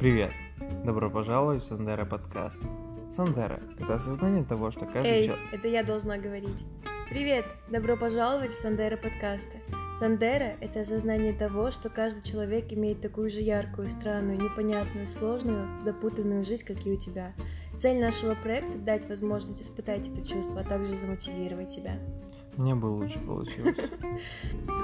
Привет! Добро пожаловать в Сандера подкаст. Сандера – это осознание того, что каждый Эй, человек... это я должна говорить. Привет! Добро пожаловать в Сандера подкасты. Сандера — это осознание того, что каждый человек имеет такую же яркую, странную, непонятную, сложную, запутанную жизнь, как и у тебя. Цель нашего проекта — дать возможность испытать это чувство, а также замотивировать себя. Мне бы лучше получилось.